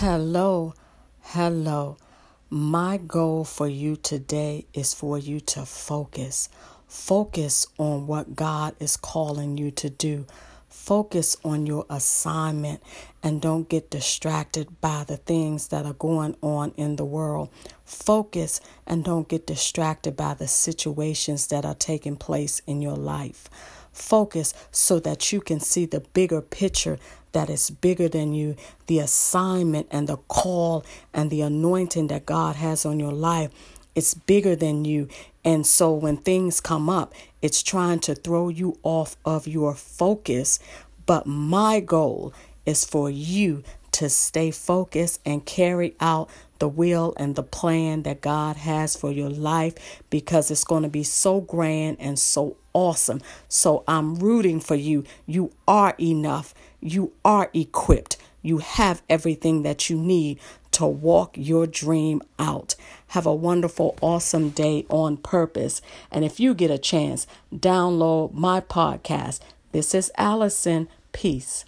Hello, hello. My goal for you today is for you to focus. Focus on what God is calling you to do. Focus on your assignment and don't get distracted by the things that are going on in the world. Focus and don't get distracted by the situations that are taking place in your life. Focus so that you can see the bigger picture that is bigger than you, the assignment and the call and the anointing that God has on your life. It's bigger than you. And so when things come up, it's trying to throw you off of your focus. But my goal is for you to stay focused and carry out the will and the plan that God has for your life because it's going to be so grand and so awesome. So I'm rooting for you. You are enough. You are equipped. You have everything that you need to walk your dream out. Have a wonderful, awesome day on purpose. And if you get a chance, download my podcast. This is Allison. Peace.